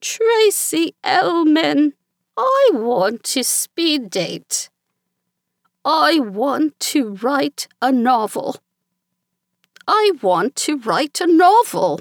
Tracy Elman, I want to speed date. I want to write a novel. I want to write a novel.